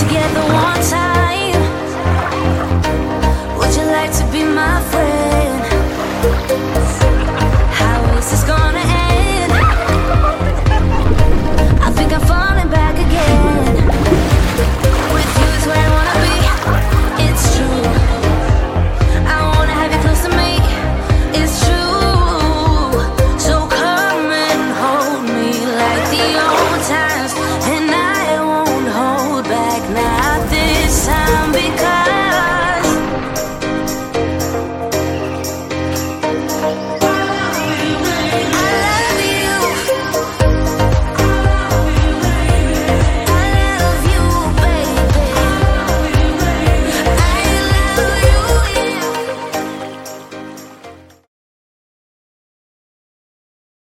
together one time. Would you like to be my friend?